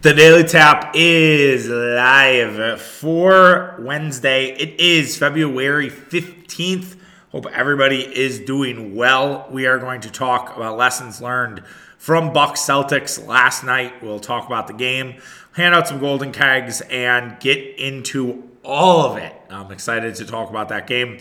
The Daily Tap is live for Wednesday. It is February 15th. Hope everybody is doing well. We are going to talk about lessons learned from Bucks Celtics last night. We'll talk about the game, hand out some golden kegs, and get into all of it. I'm excited to talk about that game.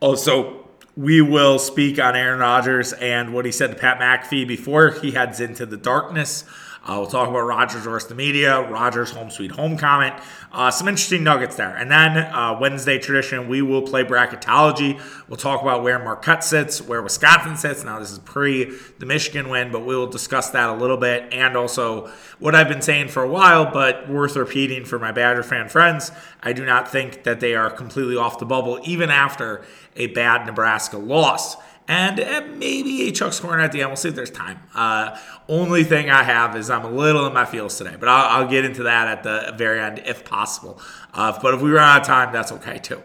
Also, we will speak on Aaron Rodgers and what he said to Pat McAfee before he heads into the darkness. Uh, we'll talk about Rodgers versus the media, Rodgers home sweet home comment, uh, some interesting nuggets there. And then uh, Wednesday tradition, we will play bracketology. We'll talk about where Marquette sits, where Wisconsin sits. Now, this is pre the Michigan win, but we will discuss that a little bit. And also what I've been saying for a while, but worth repeating for my Badger fan friends. I do not think that they are completely off the bubble, even after a bad Nebraska loss and uh, maybe a Chuck's Corner at the end. We'll see if there's time. Uh, only thing I have is I'm a little in my feels today, but I'll, I'll get into that at the very end if possible. Uh, but if we run out of time, that's okay too.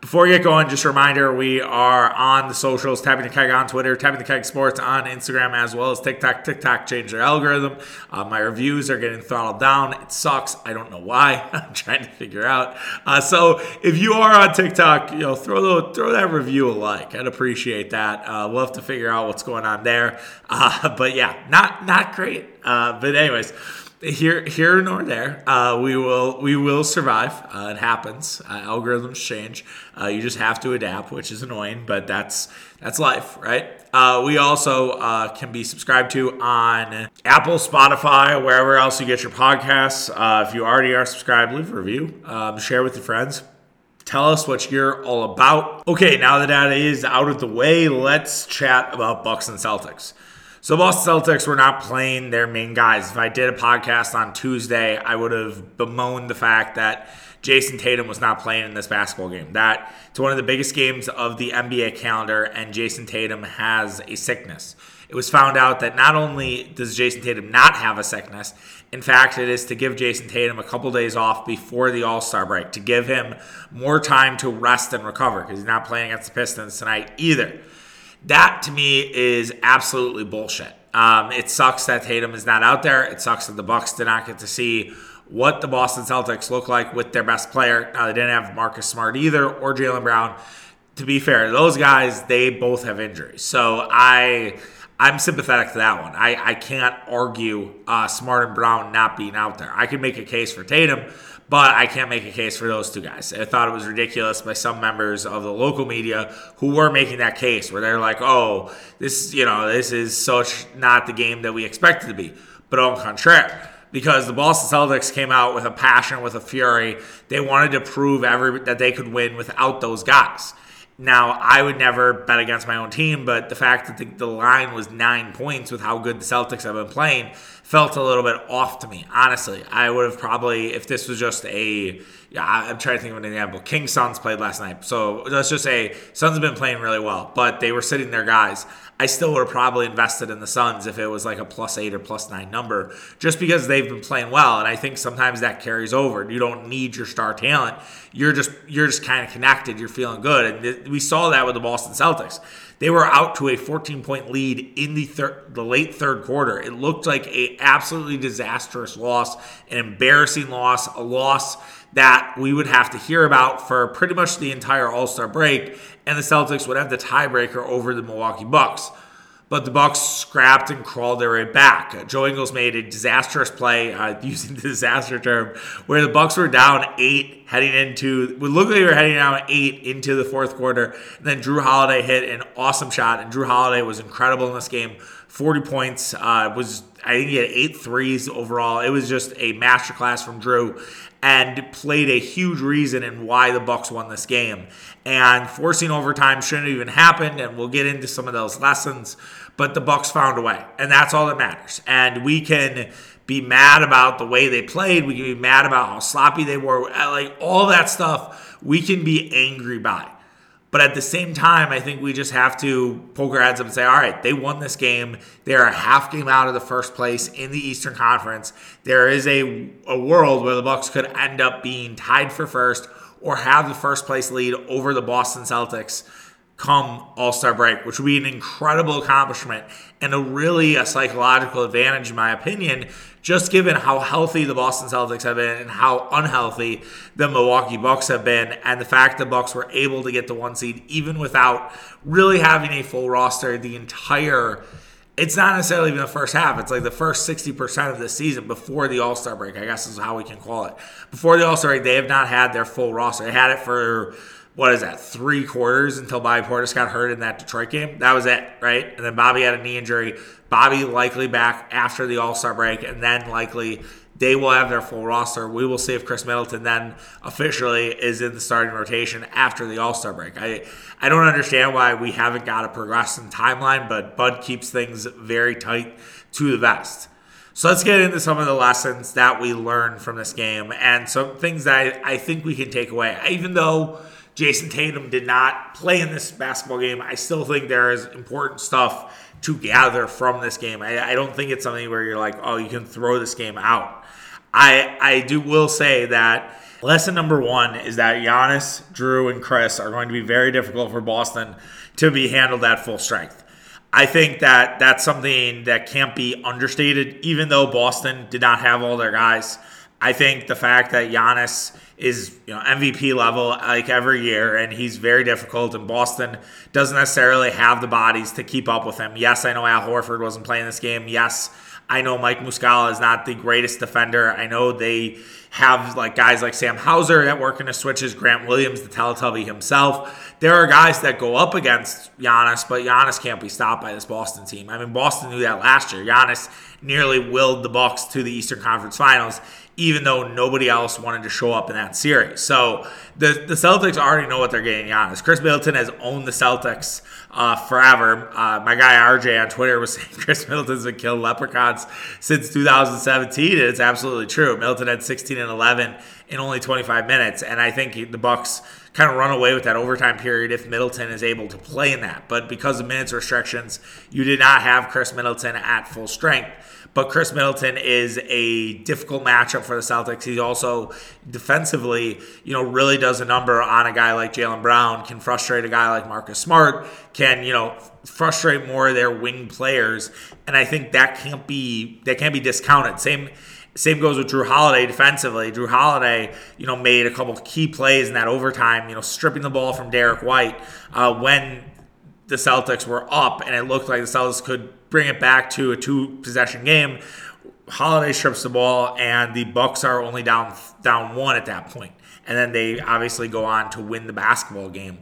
Before we get going, just a reminder we are on the socials, Tapping the Keg on Twitter, Tapping the Keg Sports on Instagram, as well as TikTok. TikTok changed their algorithm. Uh, my reviews are getting throttled down. It sucks. I don't know why. I'm trying to figure out. Uh, so if you are on TikTok, you know, throw the, throw that review a like. I'd appreciate that. Uh, we'll have to figure out what's going on there. Uh, but yeah, not not great. Uh, but anyways here here nor there. Uh, we will we will survive. Uh, it happens. Uh, algorithms change. Uh, you just have to adapt which is annoying but that's that's life right? Uh, we also uh, can be subscribed to on apple spotify wherever else you get your podcasts. If you already are subscribed leave a review. Um, share with your friends. Tell us what you're all about. Okay, now that that is out of the way, let's chat about Bucks and Celtics. So Boston Celtics were not playing their main guys. If I did a podcast on Tuesday, I would have bemoaned the fact that Jayson Tatum was not playing in this basketball game. That it's one of the biggest games of the NBA calendar, and Jayson Tatum has a sickness. It was found out that not only does Jayson Tatum not have a sickness, in fact, it is to give Jayson Tatum a couple days off before the All Star break, to give him more time to rest and recover because he's not playing against the Pistons tonight either. That to me is absolutely bullshit. Um, it sucks that Tatum is not out there. It sucks that the Bucks did not get to see what the Boston Celtics look like with their best player. Now they didn't have Marcus Smart either or Jaylen Brown. To be fair, those guys they both have injuries, so I I'm sympathetic to that one. I I can't argue uh, Smart and Brown not being out there. I can make a case for Tatum but I can't make a case for those two guys. I thought it was ridiculous by some members of the local media who were making that case where they're like, "Oh, this, you know, this is such not the game that we expected to be." But on contraire, because the Boston Celtics came out with a passion, with a fury, they wanted to prove every that they could win without those guys. Now, I would never bet against my own team, but the fact that the, the, line was nine points with how good the Celtics have been playing felt a little bit off to me. Honestly, I would have probably, if this was just a, yeah, I'm trying to think of an example. King Suns played last night. So let's just say Suns have been playing really well, but they were sitting their guys. I still would have probably invested in the Suns if it was like a plus eight or plus nine number, just because they've been playing well. And I think sometimes that carries over. You don't need your star talent. You're just you're just kind of connected. You're feeling good, and we saw that with the Boston Celtics. They were out to a 14 point lead in the thir- the late third quarter. It looked like a absolutely disastrous loss, an embarrassing loss, a loss that we would have to hear about for pretty much the entire All Star break, and the Celtics would have the tiebreaker over the Milwaukee Bucks. But the Bucks scrapped and crawled their way back. Joe Ingles made a disastrous play, uh, using the disaster term, where the Bucks were down eight heading into. Would look like they were heading down eight into the fourth quarter. And then Jrue Holiday hit an awesome shot, and Jrue Holiday was incredible in this game. 40 points. Uh, was I think he had eight threes overall. It was just a masterclass from Jrue and played a huge reason in why the Bucks won this game. And forcing overtime shouldn't even happened, and we'll get into some of those lessons. But the Bucks found a way, and that's all that matters. And we can be mad about the way they played. We can be mad about how sloppy they were. Like all that stuff, we can be angry by. But at the same time, I think we just have to poke our heads up and say, all right, they won this game. They're a half game out of the first place in the Eastern Conference. There is a, a world where the Bucks could end up being tied for first or have the first place lead over the Boston Celtics come All Star break, which would be an incredible accomplishment and a really a psychological advantage, in my opinion, just given how healthy the Boston Celtics have been and how unhealthy the Milwaukee Bucks have been, and the fact the Bucks were able to get the one seed even without really having a full roster the entire it's not necessarily even the first half. It's like the first 60% of the season before the All Star break, I guess is how we can call it. Before the All Star break, they have not had their full roster. They had it for, what is that, three quarters until Bobby Portis got hurt in that Detroit game. That was it, right? And then Bobby had a knee injury. Bobby likely back after the All Star break, and then likely they will have their full roster. We will see if Khris Middleton then officially is in the starting rotation after the All Star break. I I don't understand why we haven't got a progressive timeline, but Bud keeps things very tight to the vest. So let's get into some of the lessons that we learned from this game and some things that I, I think we can take away. Even though Jayson Tatum did not play in this basketball game, I still think there is important stuff to gather from this game. I, I don't think it's something where you're like, oh, you can throw this game out. I I do will say that lesson number one is that Giannis, Jrue, and Khris are going to be very difficult for Boston to be handled at full strength. I think that that's something that can't be understated, even though Boston did not have all their guys. I think the fact that Giannis is you know MVP level like every year, and he's very difficult. And Boston doesn't necessarily have the bodies to keep up with him. Yes, I know Al Horford wasn't playing this game. Yes, I know Mike Muscala is not the greatest defender. I know they have like guys like Sam Hauser that work in the switches, Grant Williams, the Teletubby himself. There are guys that go up against Giannis, but Giannis can't be stopped by this Boston team. I mean, Boston knew that last year. Giannis nearly willed the Bucks to the Eastern Conference Finals even though nobody else wanted to show up in that series. So the, the Celtics already know what they're getting Giannis. Khris Middleton has owned the Celtics uh, forever. Uh, my guy RJ on Twitter was saying Khris Middleton's been killing leprechauns since 2017, and it's absolutely true. Middleton had 16 and 11 in only 25 minutes, and I think the Bucks kind of run away with that overtime period if Middleton is able to play in that. But because of minutes restrictions, you did not have Khris Middleton at full strength. But Khris Middleton is a difficult matchup for the Celtics. He also defensively, you know, really does a number on a guy like Jaylen Brown, can frustrate a guy like Marcus Smart, can, you know, frustrate more of their wing players. And I think that can't be that can't be discounted. Same same goes with Jrue Holiday defensively. Jrue Holiday, you know, made a couple key plays in that overtime, you know, stripping the ball from Derrick White uh, when the Celtics were up, and it looked like the Celtics could bring it back to a two possession game. Holiday strips the ball, and the Bucks are only down down one at that point. point, and then they obviously go on to win the basketball game.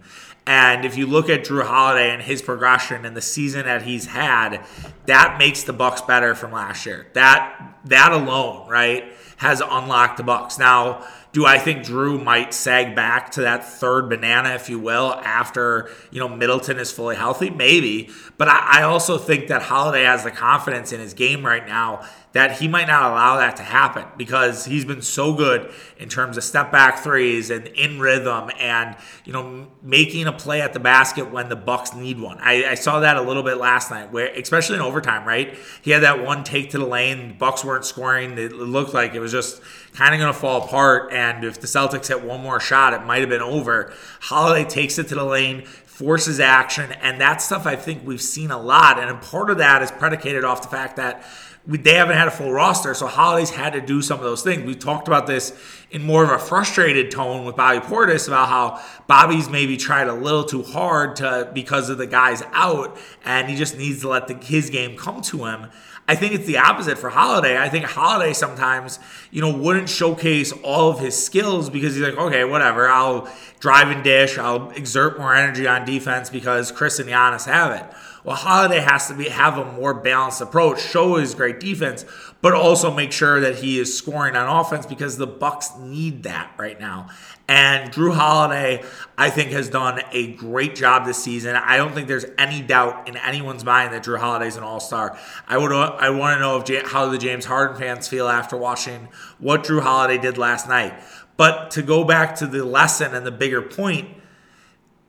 And if you look at Jrue Holiday and his progression and the season that he's had, that makes the Bucks better from last year. That that alone, right, has unlocked the Bucks. Now, do I think Drew might sag back to that third banana, if you will, after you know Middleton is fully healthy? Maybe, but I, I also think that Holiday has the confidence in his game right now that he might not allow that to happen because he's been so good in terms of step back threes and in rhythm and you know making a play at the basket when the Bucks need one. I, I saw that a little bit last night, where especially in overtime, right? He had that one take to the lane. Bucks weren't scoring. It looked like it was just kind of going to fall apart. And if the Celtics hit one more shot, it might have been over. Holiday takes it to the lane, forces action, and that stuff I think we've seen a lot. And part of that is predicated off the fact that they haven't had a full roster, so Holiday's had to do some of those things. We talked about this in more of a frustrated tone with Bobby Portis about how Bobby's maybe tried a little too hard to because of the guys out, and he just needs to let the, his game come to him. I think it's the opposite for Holiday. I think Holiday sometimes, you know, wouldn't showcase all of his skills because he's like, okay, whatever, I'll drive and dish, I'll exert more energy on defense because Khris and Giannis have it. Well, Holiday has to be have a more balanced approach, show his great defense, but also make sure that he is scoring on offense because the Bucks need that right now. And Jrue Holiday, I think, has done a great job this season. I don't think there's any doubt in anyone's mind that Jrue Holiday is an All Star. I would I want to know if how the James Harden fans feel after watching what Jrue Holiday did last night. But to go back to the lesson and the bigger point,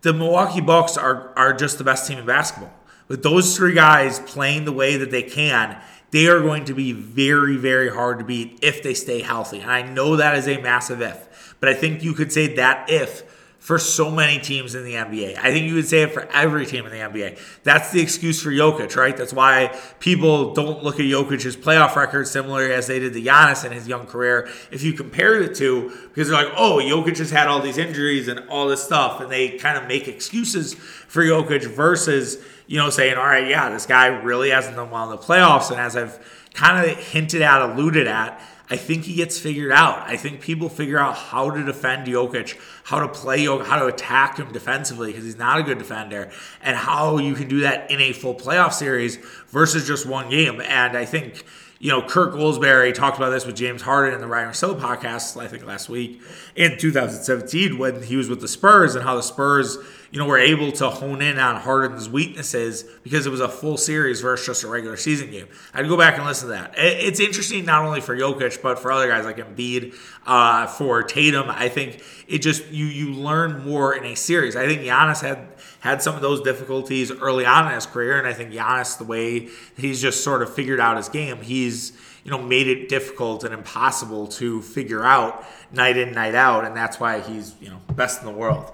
the Milwaukee Bucks are are just the best team in basketball with those three guys playing the way that they can, they are going to be very, very hard to beat if they stay healthy. And I know that is a massive if, but I think you could say that if for so many teams in the NBA. I think you would say it for every team in the NBA. That's the excuse for Jokic, right? That's why people don't look at Jokic's playoff record similar as they did to Giannis in his young career. If you compare the two, because they're like, oh, Jokic has had all these injuries and all this stuff, and they kind of make excuses for Jokic versus, you know, saying, all right, yeah, this guy really hasn't done well in the playoffs. And as I've kind of hinted at, alluded at, I think he gets figured out. I think people figure out how to defend Jokic, how to play Jokic, how to attack him defensively because he's not a good defender, and how you can do that in a full playoff series versus just one game. And I think you know, Kirk Goldsberry talked about this with James Harden in the Ryan Russillo podcast, I think last week in 2017 when he was with the Spurs and how the Spurs, you know, were able to hone in on Harden's weaknesses because it was a full series versus just a regular season game. I'd go back and listen to that. It's interesting not only for Jokic but for other guys like Embiid, uh, for Tatum. I think it just you you learn more in a series. I think Giannis had had some of those difficulties early on in his career, and I think Giannis, the way he's just sort of figured out his game, he's you know made it difficult and impossible to figure out night in night out, and that's why he's you know best in the world.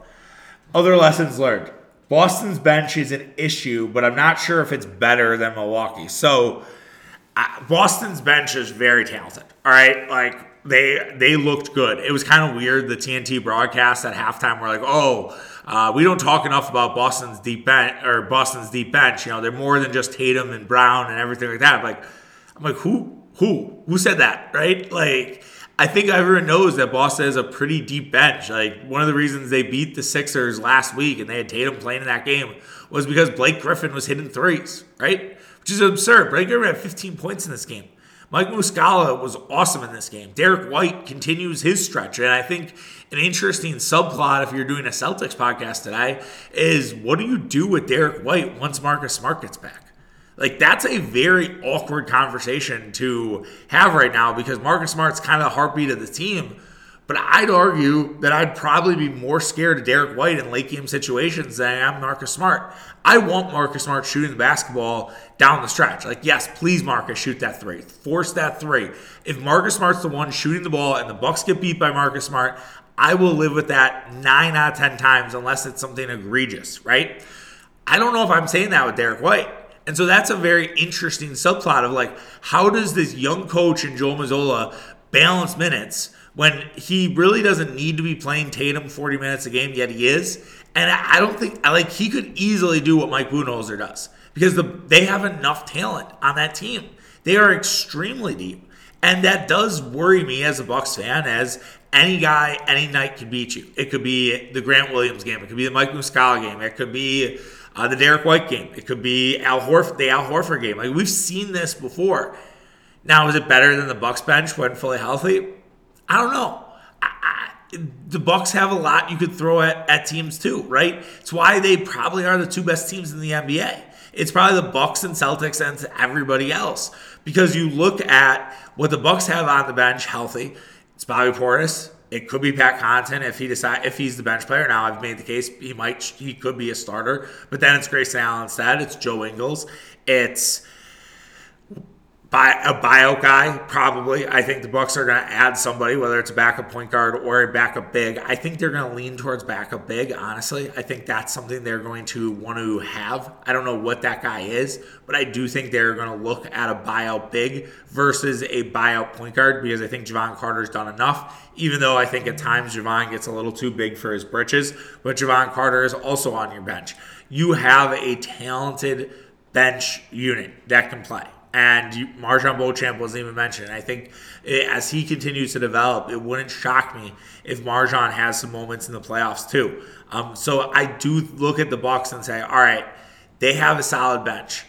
Other lessons learned. Boston's bench is an issue, but I'm not sure if it's better than Milwaukee. So uh, Boston's bench is very talented. All right, like they they looked good. It was kind of weird the TNT broadcast at halftime were like, "Oh, uh, we don't talk enough about Boston's deep bench or Boston's deep bench. You know, they're more than just Tatum and Brown and everything like that." Like, I'm like, who who who said that? Right? Like, I think everyone knows that Boston has a pretty deep bench. Like one of the reasons they beat the Sixers last week and they had Tatum playing in that game was because Blake Griffin was hitting threes, right? Which is absurd. Blake Griffin had 15 points in this game. Mike Muscala was awesome in this game. Derrick White continues his stretch. And I think an interesting subplot, if you're doing a Celtics podcast today, is what do you do with Derrick White once Marcus Smart gets back? Like, that's a very awkward conversation to have right now because Marcus Smart's kind of the heartbeat of the team. But I'd argue that I'd probably be more scared of Derrick White in late game situations than I am Marcus Smart. I want Marcus Smart shooting the basketball down the stretch. Like, yes, please, Marcus, shoot that three. Force that three. If Marcus Smart's the one shooting the ball and the Bucks get beat by Marcus Smart, I will live with that nine out of ten times unless it's something egregious, right? I don't know if I'm saying that with Derrick White. And so that's a very interesting subplot of like, how does this young coach in Joe Mazzulla balance minutes when he really doesn't need to be playing Tatum 40 minutes a game, yet he is. And I don't think I like he could easily do what Mike Budenholzer does because the, they have enough talent on that team. They are extremely deep. And that does worry me as a Bucks fan, as any guy, any night can beat you. It could be the Grant Williams game. It could be the Mike Muscala game. It could be uh, the Derrick White game. It could be Al Horf- the Al Horford game. Like we've seen this before. Now, is it better than the Bucks bench when fully healthy? I don't know. I, I, the Bucks have a lot you could throw at, at teams too, right? It's why they probably are the two best teams in the NBA. It's probably the Bucks and Celtics and everybody else because you look at what the Bucks have on the bench healthy. It's Bobby Portis. It could be Pat Connaughton if he decide if he's the bench player. Now I've made the case he might he could be a starter, but then it's Grayson Allen instead. It's Joe Ingles. It's a buyout guy, probably. I think the Bucks are going to add somebody, whether it's a backup point guard or a backup big. I think they're going to lean towards backup big. Honestly, I think that's something they're going to want to have. I don't know what that guy is, but I do think they're going to look at a buyout big versus a buyout point guard because I think Jevon Carter's done enough. Even though I think at times Jevon gets a little too big for his britches, but Jevon Carter is also on your bench. You have a talented bench unit that can play and MarJon Beauchamp wasn't even mentioned. I think it, as he continues to develop, it wouldn't shock me if MarJon has some moments in the playoffs too. Um, so I do look at the Bucks and say, all right, they have a solid bench.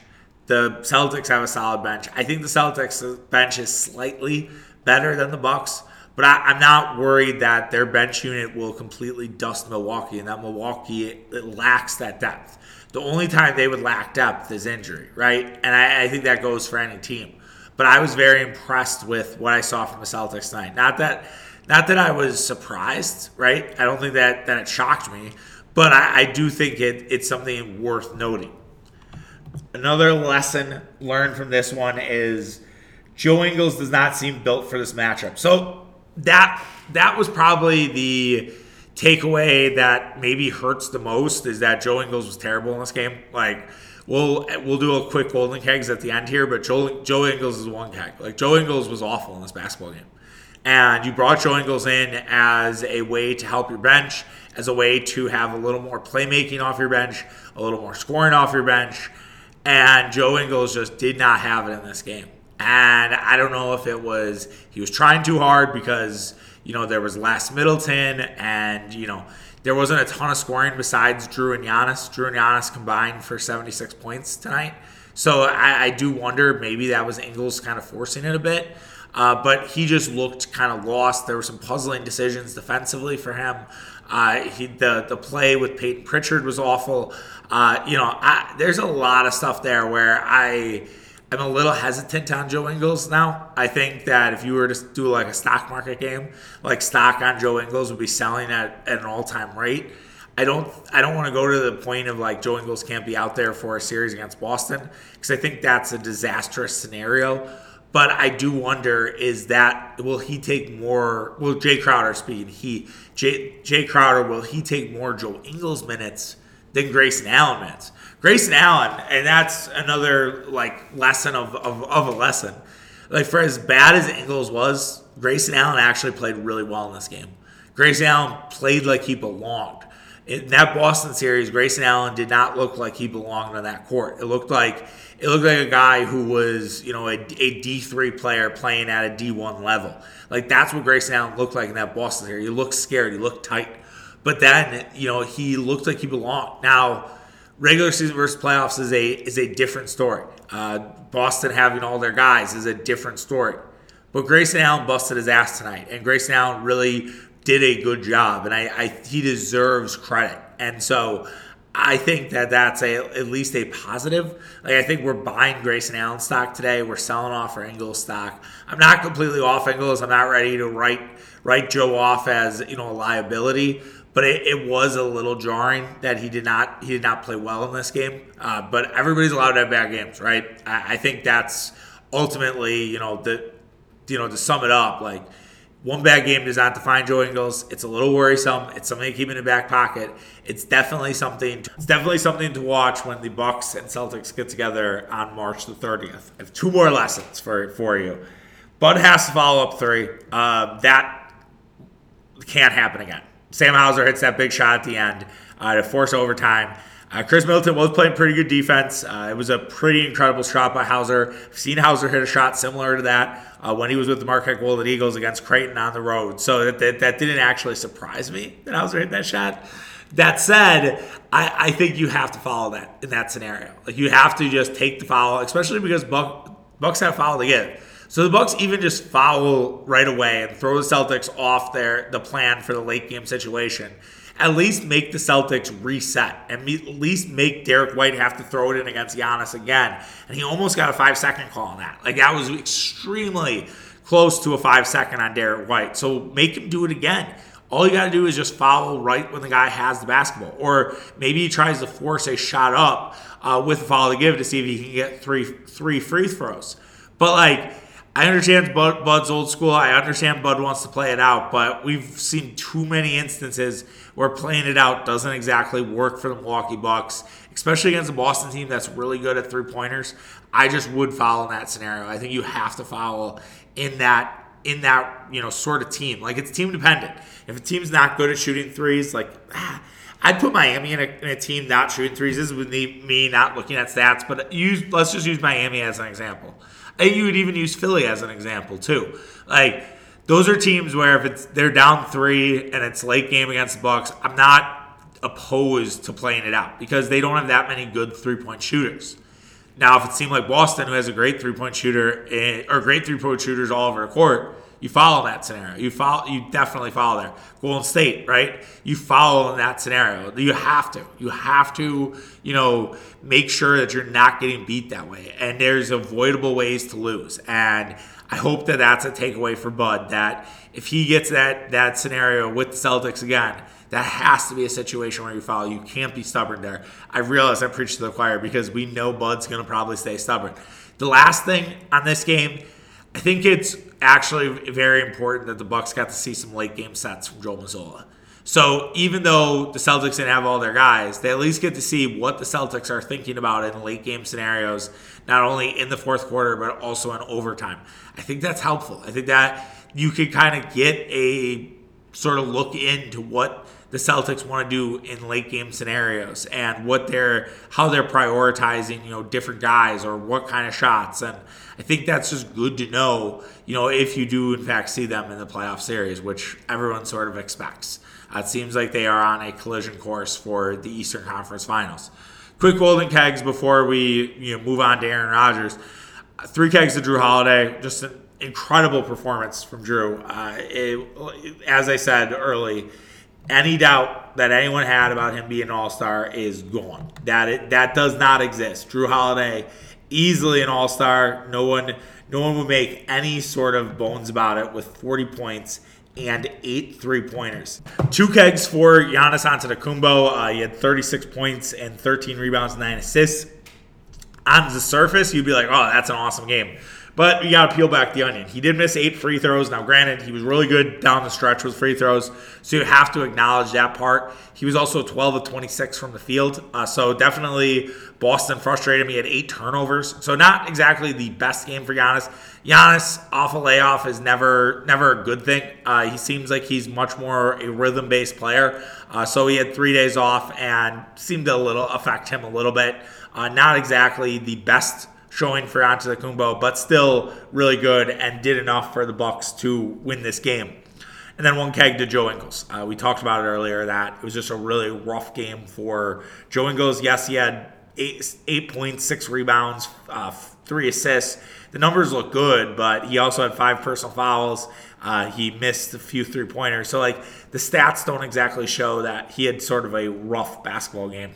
The Celtics have a solid bench. I think the Celtics bench is slightly better than the Bucks, but I, am not worried that their bench unit will completely dust Milwaukee and that Milwaukee lacks that depth. The only time they would lack depth is injury, right? And I, I think that goes for any team. But I was very impressed with what I saw from the Celtics tonight. Not that not that I was surprised, right? I don't think that, that it shocked me, but I, I do think it, it's something worth noting. Another lesson learned from this one is Joe Ingles does not seem built for this matchup. So that that was probably the takeaway that maybe hurts the most is that Joe Ingles was terrible in this game. Like, we'll we'll do a quick golden kegs at the end here, but Joe Joe Ingles is one keg. Like Joe Ingles was awful in this basketball game, and you brought Joe Ingles in as a way to help your bench, as a way to have a little more playmaking off your bench, a little more scoring off your bench, and Joe Ingles just did not have it in this game. And I don't know if it was he was trying too hard because you know there was less Middleton and you know there wasn't a ton of scoring besides Jrue and Giannis. Jrue and Giannis combined for 76 points tonight. So I, I do wonder maybe that was Ingles kind of forcing it a bit. Uh, but he just looked kind of lost. There were some puzzling decisions defensively for him. Uh, he, the the play with Peyton Pritchard was awful. Uh, you know, I, there's a lot of stuff there where I am a little hesitant on Joe Ingles now. I think that if you were to do like a stock market game, like stock on Joe Ingles would be selling at, at an all time rate. I don't I don't want to go to the point of like Joe Ingles can't be out there for a series against Boston because I think that's a disastrous scenario. But I do wonder is that will he take more? Will Jae Crowder speed? He Jay, Jae Crowder will he take more Joe Ingles minutes than Grayson Allen minutes? Grayson Allen, and that's another like lesson of, of, of a lesson. Like for as bad as Ingles was, Grayson Allen actually played really well in this game. Grayson Allen played like he belonged. In that Boston series, Grayson Allen did not look like he belonged on that court. It looked like it looked like a guy who was, you know, a a D three player playing at a D one level. Like that's what Grayson Allen looked like in that Boston series. He looked scared. He looked tight. But then, you know, he looked like he belonged. Now regular season versus playoffs is a is a different story. Uh, Boston having all their guys is a different story. But Grayson Allen busted his ass tonight, and Grayson Allen really did a good job, and I, I he deserves credit. And so I think that that's a at least a positive. Like I think we're buying Grayson Allen stock today. We're selling off our Ingles stock. I'm not completely off Ingles. I'm not ready to write write Joe off as you know a liability but it, it, was a little jarring that he did not he did not play well in this game. Uh, but everybody's allowed to have bad games, right? I, I, think that's ultimately you know the you know to sum it up like. One bad game does not define Joe Ingles. It's a little worrisome. It's something to keep in the back pocket. It's definitely something. It's definitely something to watch when the Bucks and Celtics get together on March the 30th. I have two more lessons for for you. Bud has to follow up three. Uh, that can't happen again. Sam Hauser hits that big shot at the end uh, to force overtime. Uh, Khris Middleton was playing pretty good defense. Uh, it was a pretty incredible shot by Hauser. I've seen Hauser hit a shot similar to that uh, when he was with the Marquette Golden Eagles against Creighton on the road. So that, that, that didn't actually surprise me that Hauser hit that shot. That said, I, I, think you have to follow that in that scenario. Like you have to just take the foul, especially because Buck, Bucks have foul to give. So the Bucks even just foul right away and throw the Celtics off their the plan for the late game situation. At least make the Celtics reset and at least make Derrick White have to throw it in against Giannis again. And he almost got a five second call on that. Like that was extremely close to a five second on Derrick White. So make him do it again. All you got to do is just foul right when the guy has the basketball. Or maybe he tries to force a shot up uh, with a foul to give to see if he can get three three free throws. But like I understand Bud, Bud's old school. I understand Bud wants to play it out, but we've seen too many instances where playing it out doesn't exactly work for the Milwaukee Bucks, especially against a Boston team that's really good at three pointers. I just would foul in that scenario. I think you have to foul in that in that you know sort of team. Like it's team dependent. If a team's not good at shooting threes, like. Ah, I'd put Miami in a, in a, team not shooting threes. This is with me, me not looking at stats, but use let's just use Miami as an example. You would even use Philly as an example too. Like those are teams where if it's they're down three and it's late game against the Bucks, I'm not opposed to playing it out because they don't have that many good three point shooters. Now, if it seemed like Boston, who has a great three point shooter eh, or great three point shooters all over the court, you follow that scenario. You follow. You definitely follow there. Golden State, right? You follow in that scenario. You have to. You have to. You know, make sure that you're not getting beat that way. And there's avoidable ways to lose. And I hope that that's a takeaway for Bud. That if he gets that that scenario with the Celtics again, that has to be a situation where you follow. You can't be stubborn there. I realize I preach to the choir because we know Bud's going to probably stay stubborn. The last thing on this game I think it's actually very important that the Bucks got to see some late game sets from Joe Mazzulla. So even though the Celtics didn't have all their guys, they at least get to see what the Celtics are thinking about in late game scenarios, not only in the fourth quarter, but also in overtime. I think that's helpful. I think that you can kind of get a sort of look into what the Celtics want to do in late game scenarios and what they're how they're prioritizing, you know, different guys or what kind of shots. And I think that's just good to know, you know, if you do in fact see them in the playoff series, which everyone sort of expects. It seems like they are on a collision course for the Eastern Conference Finals. Quick golden kegs before we you know move on to Aaron Rodgers. Three kegs to Jrue Holiday, just incredible performance from Jrue. Uh, it, as I said early, any doubt that anyone had about him being an All Star is gone. That it, that does not exist. Jrue Holiday, easily an All Star. No one, no one would make any sort of bones about it. With 40 points and eight three pointers. Two kegs for Giannis Antetokounmpo. Uh, he had 36 points and 13 rebounds, nine assists. On the surface, you'd be like, "Oh, that's an awesome game." But you got to peel back the onion. He did miss eight free throws. Now, granted, he was really good down the stretch with free throws, so you have to acknowledge that part. He was also 12 of 26 from the field, uh, so definitely Boston frustrated him. He had eight turnovers, so not exactly the best game for Giannis. Giannis off a layoff is never never a good thing. Uh, he seems like he's much more a rhythm based player. Uh, so he had three days off and seemed to a little affect him a little bit. Uh, not exactly the best showing for Antetokounmpo, but still really good and did enough for the Bucks to win this game. And then one keg to Joe Ingles. Uh, we talked about it earlier that it was just a really rough game for Joe Ingles. Yes, he had eight, eight points, six rebounds, uh, three assists. The numbers look good, but he also had five personal fouls. Uh, he missed a few three pointers. So, like, the stats don't exactly show that he had sort of a rough basketball game.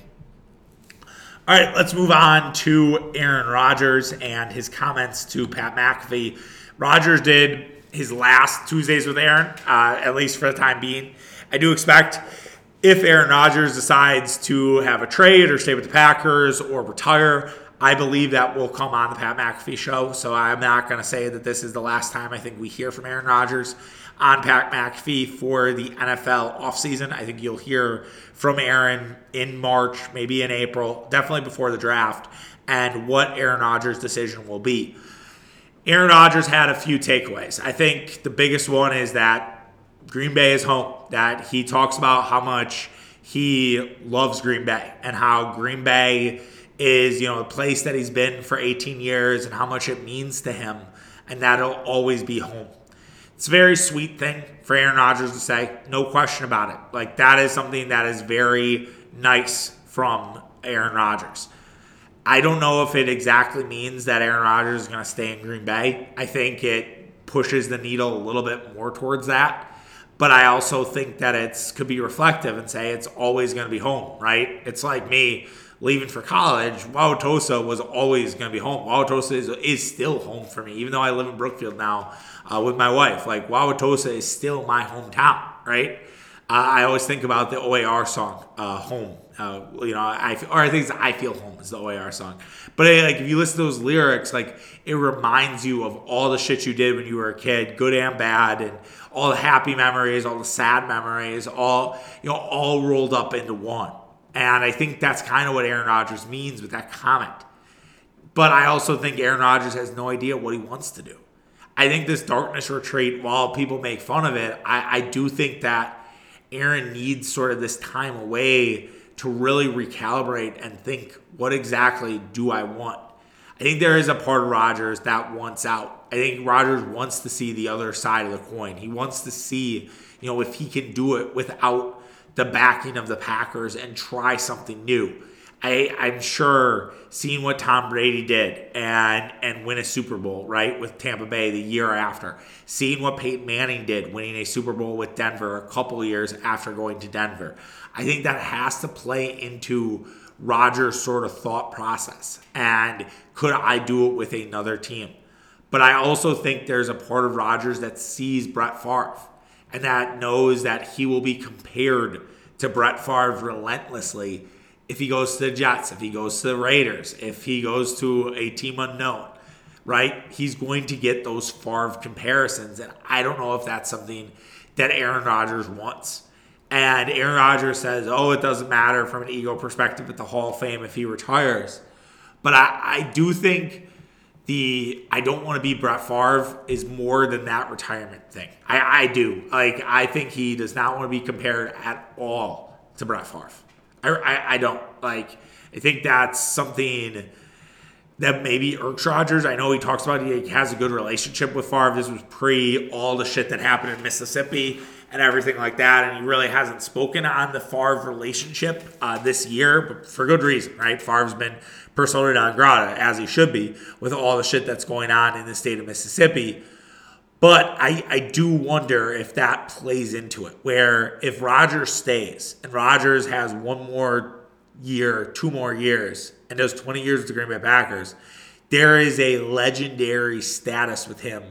All right, let's move on to Aaron Rodgers and his comments to Pat McAfee. Rodgers did his last Tuesdays with Aaron, uh, at least for the time being. I do expect if Aaron Rodgers decides to have a trade or stay with the Packers or retire, I believe that will come on the Pat McAfee show. So I'm not going to say that this is the last time I think we hear from Aaron Rodgers on Pat McAfee for the NFL offseason. I think you'll hear from Aaron in March, maybe in April, definitely before the draft, and what Aaron Rodgers' decision will be. Aaron Rodgers had a few takeaways. I think the biggest one is that Green Bay is home, that he talks about how much he loves Green Bay and how Green Bay is, you know, a place that he's been for 18 years and how much it means to him and that'll always be home. It's a very sweet thing for Aaron Rodgers to say, no question about it. Like that is something that is very nice from Aaron Rodgers. I don't know if it exactly means that Aaron Rodgers is going to stay in Green Bay. I think it pushes the needle a little bit more towards that. But I also think that it could be reflective and say it's always going to be home, right? It's like me leaving for college. Wauwatosa was always going to be home. Wauwatosa is, is still home for me, even though I live in Brookfield now uh, with my wife. Like Wauwatosa is still my hometown, right? Uh, I always think about the OAR song, uh, "Home." Uh, you know, I or I think it's "I Feel Home" is the OAR song. But like, if you listen to those lyrics, like it reminds you of all the shit you did when you were a kid, good and bad, and all the happy memories, all the sad memories, all you know, all rolled up into one. And I think that's kind of what Aaron Rodgers means with that comment. But I also think Aaron Rodgers has no idea what he wants to do. I think this darkness retreat, while people make fun of it, I, I do think that Aaron needs sort of this time away to really recalibrate and think, what exactly do I want? I think there is a part of Rodgers that wants out. I think Rodgers wants to see the other side of the coin. He wants to see, you know, if he can do it without the backing of the Packers and try something new. I, I'm sure seeing what Tom Brady did and and win a Super Bowl, right, with Tampa Bay the year after, seeing what Peyton Manning did, winning a Super Bowl with Denver a couple years after going to Denver. I think that has to play into Rodgers' sort of thought process. And could I do it with another team? But I also think there's a part of Rodgers that sees Brett Favre and that knows that he will be compared to Brett Favre relentlessly if he goes to the Jets, if he goes to the Raiders, if he goes to a team unknown, right? He's going to get those Favre comparisons. And I don't know if that's something that Aaron Rodgers wants. And Aaron Rodgers says, oh, it doesn't matter from an ego perspective at the Hall of Fame if he retires. But I, I do think the I don't want to be Brett Favre is more than that retirement thing. I, I do. Like, I think he does not want to be compared at all to Brett Favre. I, I, I don't. Like, I think that's something that maybe irks Rodgers. I know he talks about he has a good relationship with Favre. This was pre all the shit that happened in Mississippi and everything like that. And he really hasn't spoken on the Favre relationship uh, this year, but for good reason, right? Favre's been persona non grata, as he should be, with all the shit that's going on in the state of Mississippi. But I, I do wonder if that plays into it, where if Rodgers stays and Rodgers has one more year, two more years, and does 20 years with the Green Bay Packers, there is a legendary status with him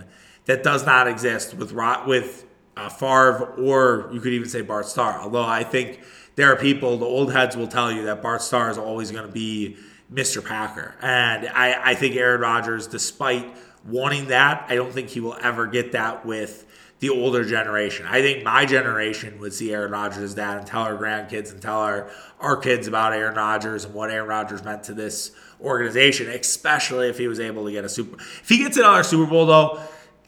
that does not exist with with uh, Favre or you could even say Bart Starr. Although I think there are people, the old heads will tell you that Bart Starr is always going to be Mr. Packer. And I, I think Aaron Rodgers, despite wanting that, I don't think he will ever get that with the older generation. I think my generation would see Aaron Rodgers as dad and tell our grandkids and tell our, our kids about Aaron Rodgers and what Aaron Rodgers meant to this organization, especially if he was able to get a Super If he gets another Super Bowl, though,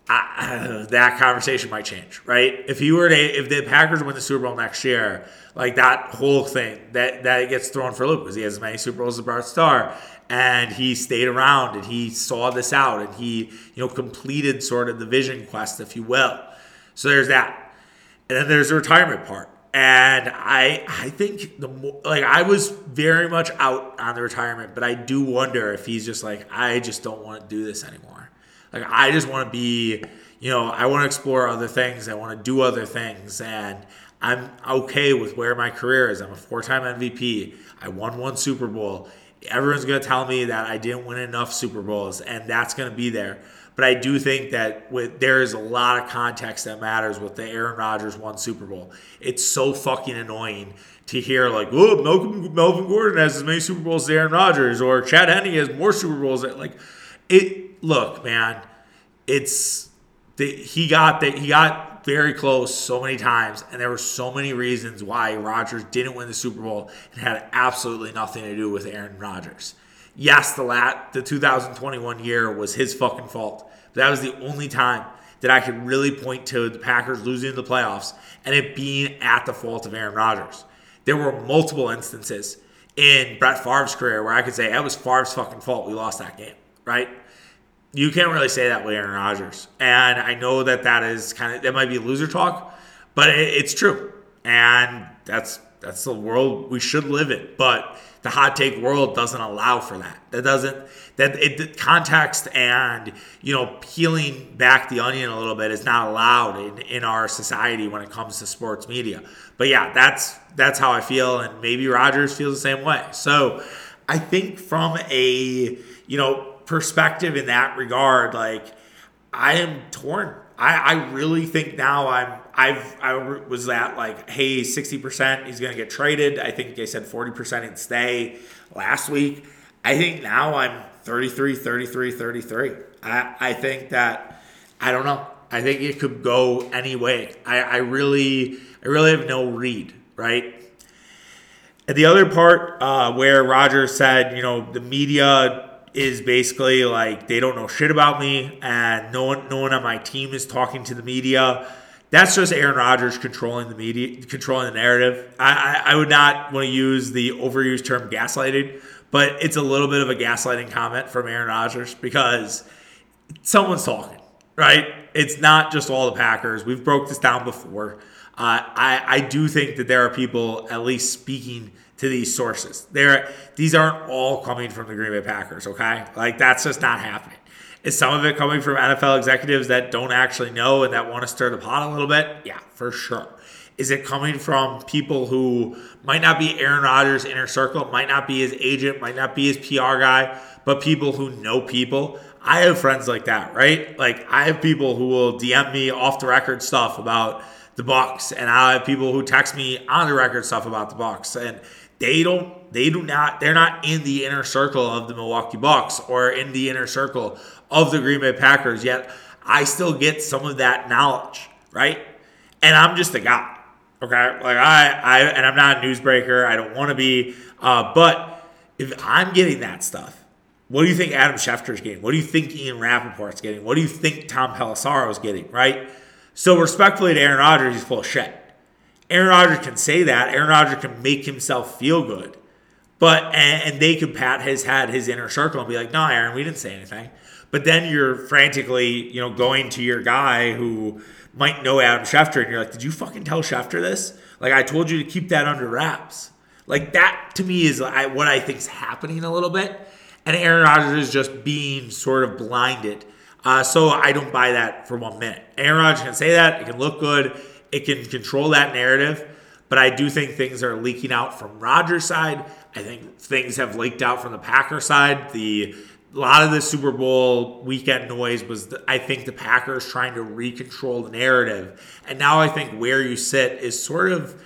uh, that conversation might change, right? If you were to, if the Packers win the Super Bowl next year, like that whole thing that that gets thrown for a loop because he has as many Super Bowls as Bart Starr, and he stayed around and he saw this out and he you know completed sort of the vision quest, if you will. So there's that. And then there's the retirement part. And I I think the more, like I was very much out on the retirement, but I do wonder if he's just like I just don't want to do this anymore. Like I just want to be, you know, I want to explore other things. I want to do other things and I'm okay with where my career is. I'm a four-time MVP. I won one Super Bowl. Everyone's going to tell me that I didn't win enough Super Bowls and that's going to be there. But I do think that with there is a lot of context that matters with the Aaron Rodgers one Super Bowl. It's so fucking annoying to hear like, oh, Melvin, Melvin Gordon has as many Super Bowls as Aaron Rodgers, or Chad Henne has more Super Bowls. Like, it. Look, man, it's the, he got that he got very close so many times, and there were so many reasons why Rodgers didn't win the Super Bowl and had absolutely nothing to do with Aaron Rodgers. Yes, the lat the 2021 year was his fucking fault. That was the only time that I could really point to the Packers losing the playoffs and it being at the fault of Aaron Rodgers. There were multiple instances in Brett Favre's career where I could say that was Favre's fucking fault we lost that game, right? You can't really say that with Aaron Rodgers. And I know that that is kind of, that might be loser talk, but it, it's true. And that's, that's the world we should live in. But the hot take world doesn't allow for that. That doesn't that it, context and you know peeling back the onion a little bit is not allowed in, in our society when it comes to sports media. But yeah, that's that's how I feel, and maybe Rodgers feels the same way. So I think from a you know perspective in that regard, like I am torn. I, I really think now I'm I've I was that like hey 60% he's gonna get traded. I think they said 40% he'd stay last week. I think now I'm 33, 33, 33. I, I think that I don't know. I think it could go any way. I, I really I really have no read, right? And the other part uh, where Roger said, you know, the media is basically like they don't know shit about me, and no one, no one on my team is talking to the media. That's just Aaron Rodgers controlling the media, controlling the narrative. I, I, I would not want to use the overused term gaslighting, but it's a little bit of a gaslighting comment from Aaron Rodgers because someone's talking, right? It's not just all the Packers. We've broke this down before. Uh, I, I do think that there are people at least speaking to these sources. There, these aren't all coming from the Green Bay Packers. Okay, like that's just not happening. Is some of it coming from NFL executives that don't actually know and that want to stir the pot a little bit? Yeah, for sure. Is it coming from people who might not be Aaron Rodgers' inner circle, might not be his agent, might not be his PR guy, but people who know people? I have friends like that, right? Like I have people who will DM me off the record stuff about the Bucks, and I have people who text me on the record stuff about the Bucks, and they don't they do not they're not in the inner circle of the Milwaukee Bucks or in the inner circle of the Green Bay Packers yet I still get some of that knowledge, right? And I'm just a guy. Okay, like I, I, and I'm not a newsbreaker. I don't want to be, uh, but if I'm getting that stuff, what do you think Adam Schefter's getting? What do you think Ian Rapoport's getting? What do you think Tom Pelissero's getting? Right. So respectfully to Aaron Rodgers, he's full of shit. Aaron Rodgers can say that. Aaron Rodgers can make himself feel good, but and, they could pat his head, his inner circle, and be like, "No, Aaron, we didn't say anything." But then you're frantically, you know, going to your guy who might know Adam Schefter, and you're like, did you fucking tell Schefter this? Like, I told you to keep that under wraps. Like, that to me is what I think is happening a little bit. And Aaron Rodgers is just being sort of blinded. Uh, so I don't buy that for one minute. Aaron Rodgers can say that. It can look good. It can control that narrative. But I do think things are leaking out from Rodgers' side. I think things have leaked out from the Packer side. The a lot of the Super Bowl weekend noise was, the, I think, the Packers trying to recontrol the narrative. And now I think where you sit is sort of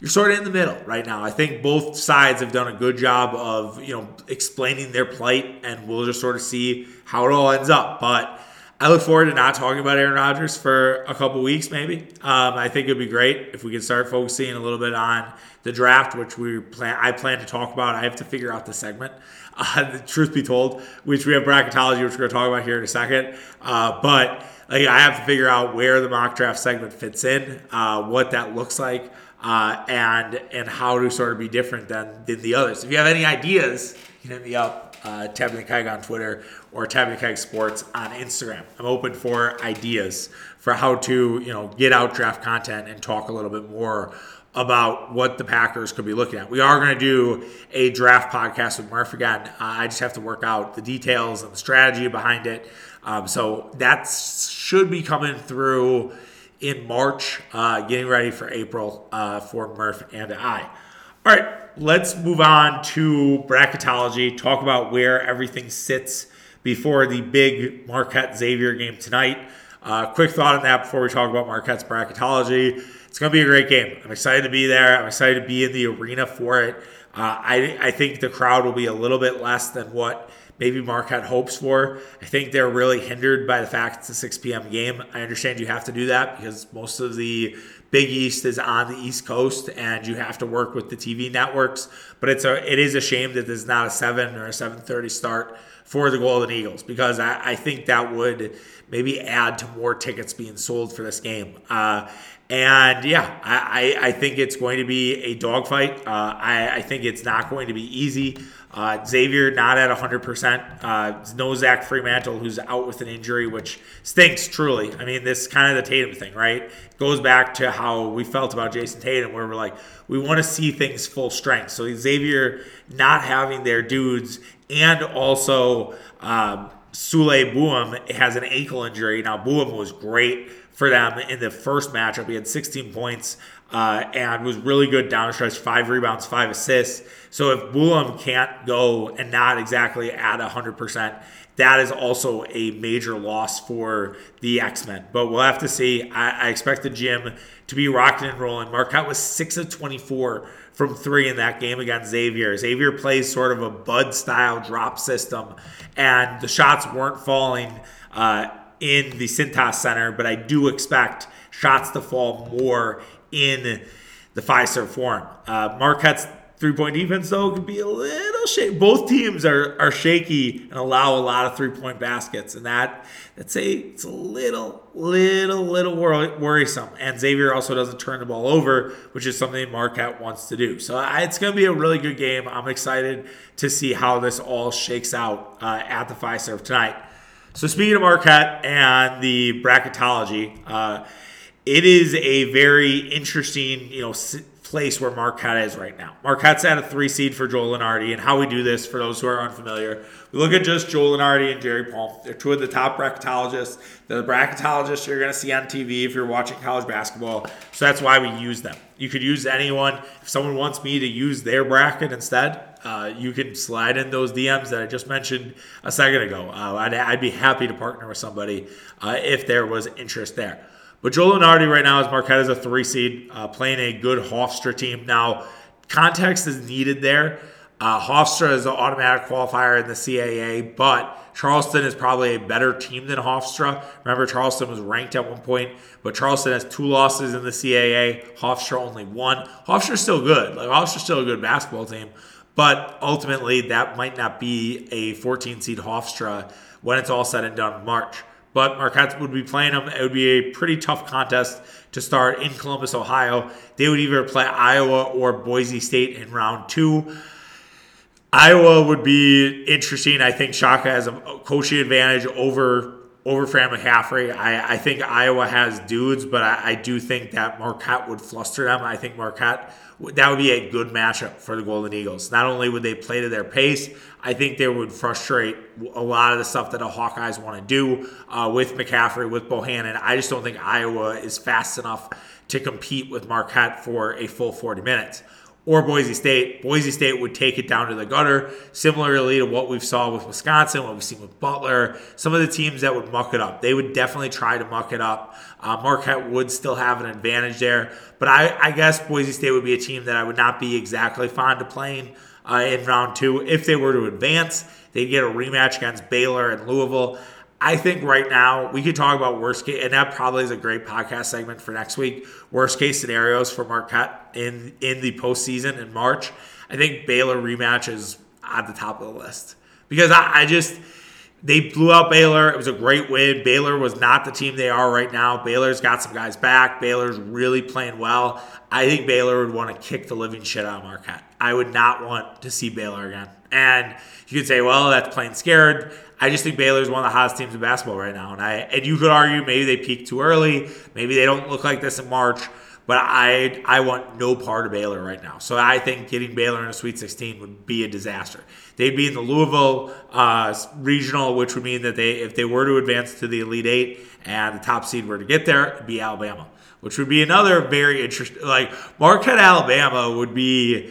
you're sort of in the middle right now. I think both sides have done a good job of you know explaining their plight, and we'll just sort of see how it all ends up. But I look forward to not talking about Aaron Rodgers for a couple weeks, maybe. Um, I think it'd be great if we could start focusing a little bit on the draft, which we plan. I plan to talk about. I have to figure out the segment. Uh, the truth be told, which we have bracketology, which we're going to talk about here in a second. Uh, but like, I have to figure out where the mock draft segment fits in, uh, what that looks like, uh, and and how to sort of be different than, than the others. If you have any ideas, you can hit me up, uh, Tap the Keg on Twitter or Tap the Keg Sports on Instagram. I'm open for ideas for how to you know get out draft content and talk a little bit more about what the Packers could be looking at. We are going to do a draft podcast with Murph again. Uh, I just have to work out the details and the strategy behind it. Um, so that should be coming through in March, uh, getting ready for April uh, for Murph and I. All right, let's move on to bracketology, talk about where everything sits before the big Marquette Xavier game tonight. Uh, quick thought on that before we talk about Marquette's bracketology. It's going to be a great game. I'm excited to be there. I'm excited to be in the arena for it. Uh, I, I think the crowd will be a little bit less than what maybe Marquette hopes for. I think they're really hindered by the fact it's a 6 p.m. game. I understand you have to do that because most of the Big East is on the East Coast and you have to work with the TV networks. But it's a it is a shame that there's not a 7 or a 7:30 start for the Golden Eagles because I, I think that would maybe add to more tickets being sold for this game. Uh, and yeah, I, I, think it's going to be a dogfight. Uh, I, I think it's not going to be easy. Uh, Xavier not at 100%. Uh, no Zach Freemantle, who's out with an injury, which stinks, truly. I mean, this kind of the Tatum thing, right? Goes back to how we felt about Jayson Tatum, where we're like, we want to see things full strength. So Xavier not having their dudes, and also um, Souley Boum has an ankle injury. Now, Boum was great for them in the first matchup. He had 16 points uh, and was really good down stretch, five rebounds, five assists. So if Boum can't go and not exactly at 100%, that is also a major loss for the X Men. But we'll have to see. I, I expect the gym to be rocking and rolling. Marquette was 6 of 24 from three in that game against Xavier. Xavier plays sort of a Bud style drop system, and the shots weren't falling. Uh, in the Cintas Center, but I do expect shots to fall more in the Fiserv Forum. Uh, Marquette's three point defense, though, could be a little shaky. Both teams are, are shaky and allow a lot of three point baskets, and that that's a it's a little little little worrisome. And Xavier also doesn't turn the ball over, which is something Marquette wants to do. So I, it's going to be a really good game. I'm excited to see how this all shakes out uh, at the Fiserv tonight. So speaking of Marquette and the bracketology, uh, it is a very interesting, you know, place where Marquette is right now. Marquette's at a three seed for Joel Lunardi, and how we do this for those who are unfamiliar, we look at just Joel Lunardi and Jerry Palm. They're two of the top bracketologists. They're the bracketologists you're going to see on TV if you're watching college basketball. So that's why we use them. You could use anyone. If someone wants me to use their bracket instead, uh, you can slide in those DMs that I just mentioned a second ago. Uh, I'd, I'd, be happy to partner with somebody uh, if there was interest there. But Joe Lunardi right now is Marquette as a three seed, uh, playing a good Hofstra team. Now, context is needed there. Uh, Hofstra is an automatic qualifier in the CAA, but Charleston is probably a better team than Hofstra. Remember, Charleston was ranked at one point, but Charleston has two losses in the CAA. Hofstra only one. Hofstra's still good. Like Hofstra's still a good basketball team, but ultimately that might not be a 14 seed Hofstra when it's all said and done in March. But Marquette would be playing them. It would be a pretty tough contest to start in Columbus, Ohio. They would either play Iowa or Boise State in round two. Iowa would be interesting. I think Shaka has a coaching advantage over over Fran McCaffery. I, I think Iowa has dudes, but I, I, do think that Marquette would fluster them. I think Marquette that would be a good matchup for the Golden Eagles. Not only would they play to their pace, I think they would frustrate a lot of the stuff that the Hawkeyes want to do uh, with McCaffery, with Bohannon. I just don't think Iowa is fast enough to compete with Marquette for a full 40 minutes or Boise State. Boise State would take it down to the gutter, similarly to what we've saw with Wisconsin, what we've seen with Butler. Some of the teams that would muck it up, they would definitely try to muck it up. Uh, Marquette would still have an advantage there, but I, I, guess Boise State would be a team that I would not be exactly fond of playing uh, in round two. If they were to advance, they'd get a rematch against Baylor and Louisville. I think right now we could talk about worst case, and that probably is a great podcast segment for next week. Worst case scenarios for Marquette in in the postseason in March. I think Baylor rematch is at the top of the list because I, I just they blew out Baylor. It was a great win. Baylor was not the team they are right now. Baylor's got some guys back. Baylor's really playing well. I think Baylor would want to kick the living shit out of Marquette. I would not want to see Baylor again. And you could say, well, that's playing scared. I just think Baylor is one of the hottest teams in basketball right now, and I and you could argue maybe they peaked too early, maybe they don't look like this in March, but I I want no part of Baylor right now. So I think getting Baylor in a Sweet 16 would be a disaster. They'd be in the Louisville uh, regional, which would mean that they if they were to advance to the Elite Eight and the top seed were to get there, it'd be Alabama, which would be another very interesting. Like Marquette, Alabama would be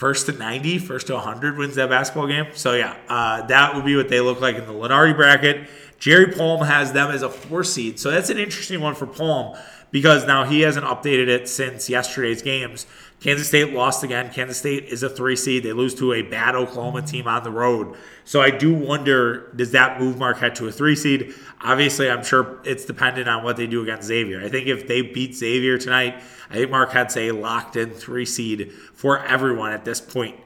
first to 90, first to 100 wins that basketball game. So, yeah, uh, that would be what they look like in the Lunardi bracket. Jerry Palm has them as a four seed. So, that's an interesting one for Palm because now he hasn't updated it since yesterday's games. Kansas State lost again. Kansas State is a three seed. They lose to a bad Oklahoma team on the road. So I do wonder does that move Marquette to a three seed? Obviously, I'm sure it's dependent on what they do against Xavier. I think if they beat Xavier tonight, I think Marquette's a locked in three seed for everyone at this point.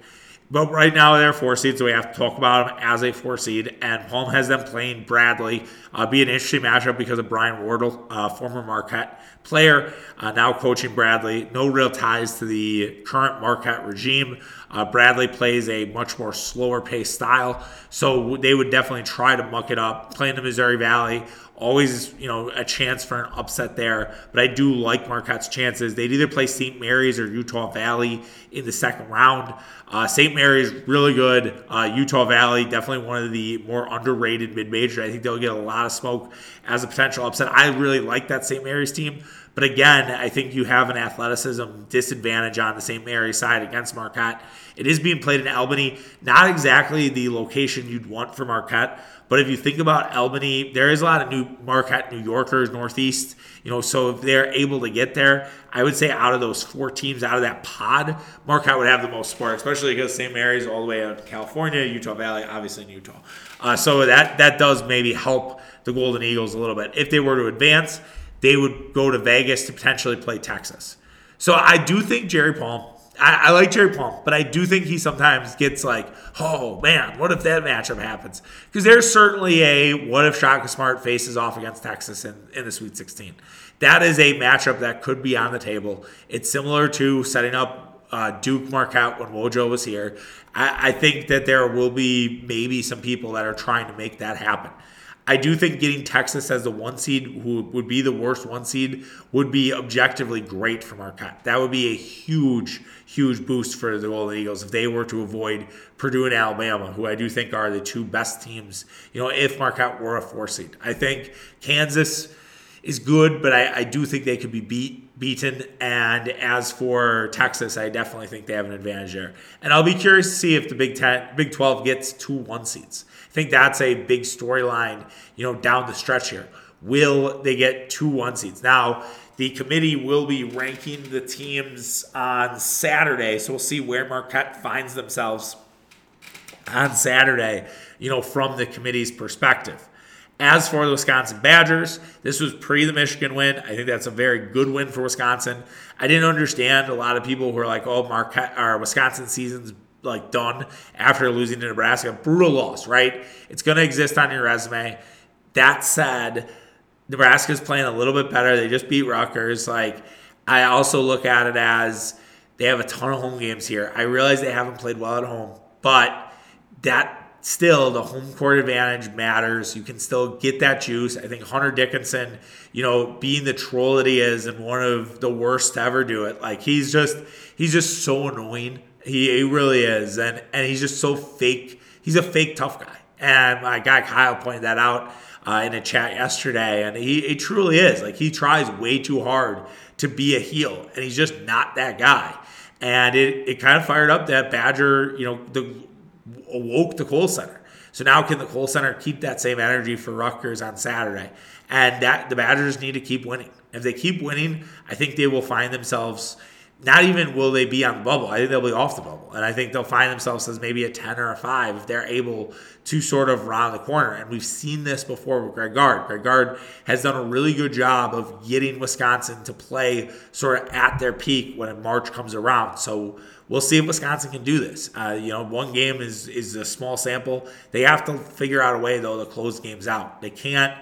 But right now they're four seeds, so we have to talk about them as a four seed. And Palm has them playing Bradley. Uh, be an interesting matchup because of Brian Wardle, uh, former Marquette player, uh, now coaching Bradley. No real ties to the current Marquette regime. Uh, Bradley plays a much more slower paced style, so they would definitely try to muck it up. Playing the Missouri Valley, always you know a chance for an upset there. But I do like Marquette's chances. They'd either play St. Mary's or Utah Valley in the second round. Uh, St. Mary's really good. Uh, Utah Valley definitely one of the more underrated mid majors. I think they'll get a lot of smoke as a potential upset. I really like that St. Mary's team. But again, I think you have an athleticism disadvantage on the St. Mary's side against Marquette. It is being played in Albany, not exactly the location you'd want for Marquette. But if you think about Albany, there is a lot of new Marquette New Yorkers, Northeast, you know, so if they're able to get there, I would say out of those four teams, out of that pod, Marquette would have the most support, especially because St. Mary's all the way out California, Utah Valley, obviously in Utah. Uh, so that that does maybe help the Golden Eagles a little bit. If they were to advance, they would go to Vegas to potentially play Texas. So I do think Jerry Palm I, I, like Jerry Palm, but I do think he sometimes gets like, oh man, what if that matchup happens? Because there's certainly a what if Shaka Smart faces off against Texas in, in the Sweet 16. That is a matchup that could be on the table. It's similar to setting up uh, Duke Marquette when Wojo was here. I, I think that there will be maybe some people that are trying to make that happen. I do think getting Texas as the one seed, who would be the worst one seed, would be objectively great for Marquette. That would be a huge, huge boost for the Golden Eagles if they were to avoid Purdue and Alabama, who I do think are the two best teams. You know, if Marquette were a four seed, I think Kansas is good, but I, I do think they could be beat beaten. And as for Texas, I definitely think they have an advantage there. And I'll be curious to see if the Big Ten, Big Twelve gets two one seeds think that's a big storyline, you know, down the stretch here. Will they get two one seeds? Now, the committee will be ranking the teams on Saturday, so we'll see where Marquette finds themselves on Saturday, you know, from the committee's perspective. As for the Wisconsin Badgers, this was pre the Michigan win. I think that's a very good win for Wisconsin. I didn't understand a lot of people who are like, "Oh, Marquette, our Wisconsin season's like done after losing to Nebraska." Brutal loss, right? It's going to exist on your resume. That said, Nebraska's playing a little bit better. They just beat Rutgers. Like, I also look at it as they have a ton of home games here. I realize they haven't played well at home, but that still the home court advantage matters. You can still get that juice. I think Hunter Dickinson, you know, being the troll that he is and one of the worst to ever do it, like he's just he's just so annoying. He, he really is, and and he's just so fake. He's a fake tough guy, and my guy Kyle pointed that out uh, in a chat yesterday, and he, he truly is. Like he tries way too hard to be a heel, and he's just not that guy. And it, it kind of fired up that Badger, you know, the awoke the Kohl Center. So now can the Kohl Center keep that same energy for Rutgers on Saturday? And that the Badgers need to keep winning. If they keep winning, I think they will find themselves not even will they be on the bubble. I think they'll be off the bubble. And I think they'll find themselves as maybe a 10 or a 5 if they're able to sort of round the corner. And we've seen this before with Greg Gard. Greg Gard has done a really good job of getting Wisconsin to play sort of at their peak when March comes around. So we'll see if Wisconsin can do this. Uh, you know, one game is, is a small sample. They have to figure out a way, though, to close games out. They can't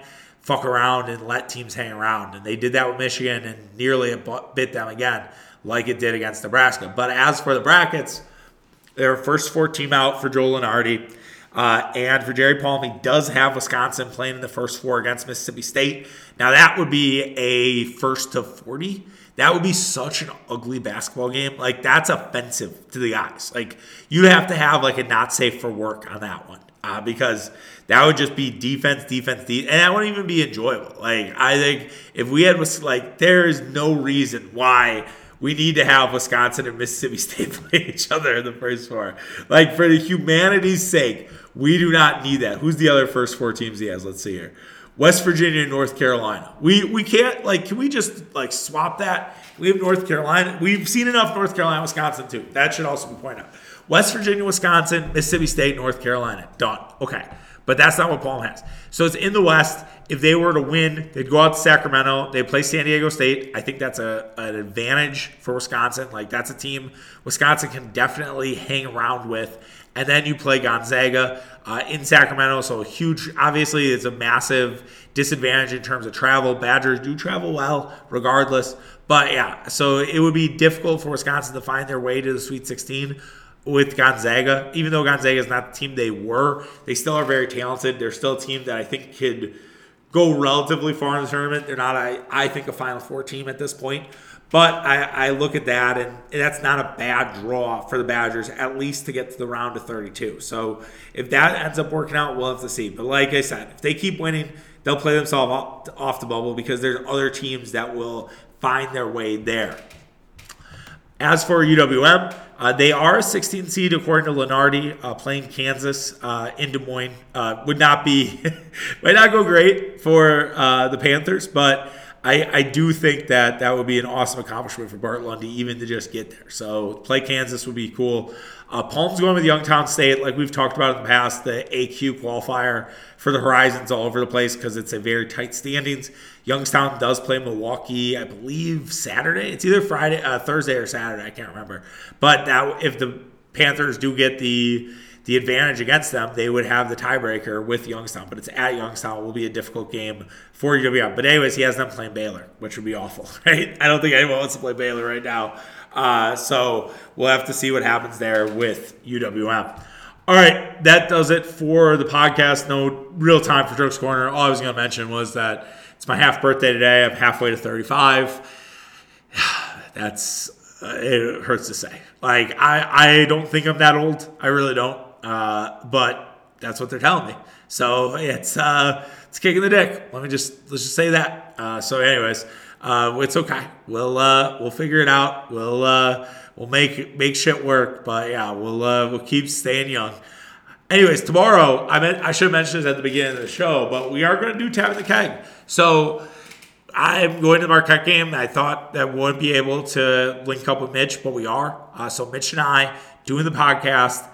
fuck around and let teams hang around. And they did that with Michigan and nearly bit them again like it did against Nebraska. But as for the brackets, their first four team out for Joe Lunardi. Uh, and for Jerry Palm, he does have Wisconsin playing in the first four against Mississippi State. Now, that would be a first to 40. That would be such an ugly basketball game. Like, that's offensive to the guys. Like, you'd have to have, like, a not safe for work on that one uh, because that would just be defense, defense, defense, and that wouldn't even be enjoyable. Like, I think if we had, like, there is no reason why we need to have Wisconsin and Mississippi State play each other in the first four. Like for the humanity's sake, we do not need that. Who's the other first four teams he has? Let's see here. West Virginia and North Carolina. We we can't like can we just like swap that? We have North Carolina. We've seen enough North Carolina, Wisconsin too. That should also be pointed out. West Virginia, Wisconsin, Mississippi State, North Carolina. Done. Okay. But that's not what Palm has. So it's in the West. If they were to win, they'd go out to Sacramento. They play San Diego State. I think that's a, an advantage for Wisconsin. Like that's a team Wisconsin can definitely hang around with. And then you play Gonzaga uh, in Sacramento. So huge. Obviously, it's a massive disadvantage in terms of travel. Badgers do travel well, regardless. But yeah, so it would be difficult for Wisconsin to find their way to the Sweet 16 with Gonzaga. Even though Gonzaga is not the team they were, they still are very talented. They're still a team that I think could go relatively far in the tournament. They're not, I, I think, a Final Four team at this point. But I, I look at that, and that's not a bad draw for the Badgers, at least to get to the round of 32. So if that ends up working out, we'll have to see. But like I said, if they keep winning, they'll play themselves off the bubble because there's other teams that will find their way there. As for UWM, uh, they are a 16 seed according to Lunardi, uh, playing Kansas uh, in Des Moines. Uh, would not be, might not go great for uh, the Panthers, but I, I do think that that would be an awesome accomplishment for Bart Lundy, even to just get there. So play Kansas would be cool. Uh, Palm's going with Youngstown State, like we've talked about in the past. The AQ qualifier for the Horizons all over the place because it's a very tight standings. Youngstown does play Milwaukee, I believe Saturday. It's either Friday, uh, Thursday, or Saturday. I can't remember. But now, if the Panthers do get the the advantage against them, they would have the tiebreaker with Youngstown. But it's at Youngstown. Will be a difficult game for UWM. But anyways, he has them playing Baylor, which would be awful, right? I don't think anyone wants to play Baylor right now. Uh, so we'll have to see what happens there with UWM. All right, that does it for the podcast. No real time for Jokes Corner. All I was going to mention was that it's my half birthday today. I'm halfway to 35. That's uh, it hurts to say. Like I, I don't think I'm that old. I really don't. Uh, but that's what they're telling me. So it's uh, it's kicking the dick. Let me just let's just say that. Uh, so, anyways, uh, it's okay. We'll uh, we'll figure it out. We'll uh, we'll make make shit work. But yeah, we'll uh, we'll keep staying young. Anyways, tomorrow I meant I should have mentioned this at the beginning of the show, but we are going to do tap the keg. So I'm going to the Marquette game. I thought that we wouldn't be able to link up with Mitch, but we are. Uh, so Mitch and I doing the podcast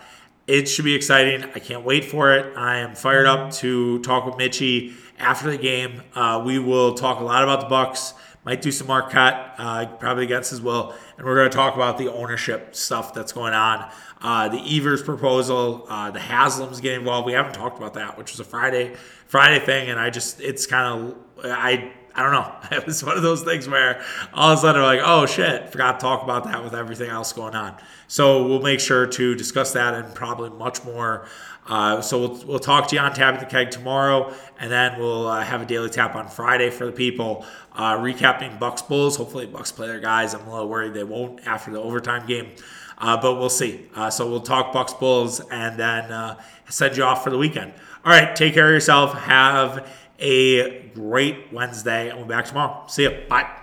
it should be exciting. I can't wait for it. I am fired up to talk with Mitchie after the game. Uh, we will talk a lot about the Bucks. Might do some Marquette, uh, probably against his will, and we're going to talk about the ownership stuff that's going on. Uh, the Evers proposal, uh, the Haslams getting involved. We haven't talked about that, which was a Friday Friday thing, and I just it's kind of I I don't know. It was one of those things where all of a sudden, like, oh shit, forgot to talk about that with everything else going on. So we'll make sure to discuss that and probably much more. Uh, so we'll, we'll talk to you on Tap at the Keg tomorrow, and then we'll uh, have a daily tap on Friday for the people, uh, recapping Bucks Bulls. Hopefully, Bucks play their guys. I'm a little worried they won't after the overtime game, uh, but we'll see. Uh, so we'll talk Bucks Bulls and then uh, send you off for the weekend. All right, take care of yourself. Have a great Wednesday, and we'll be back tomorrow. See you. Bye.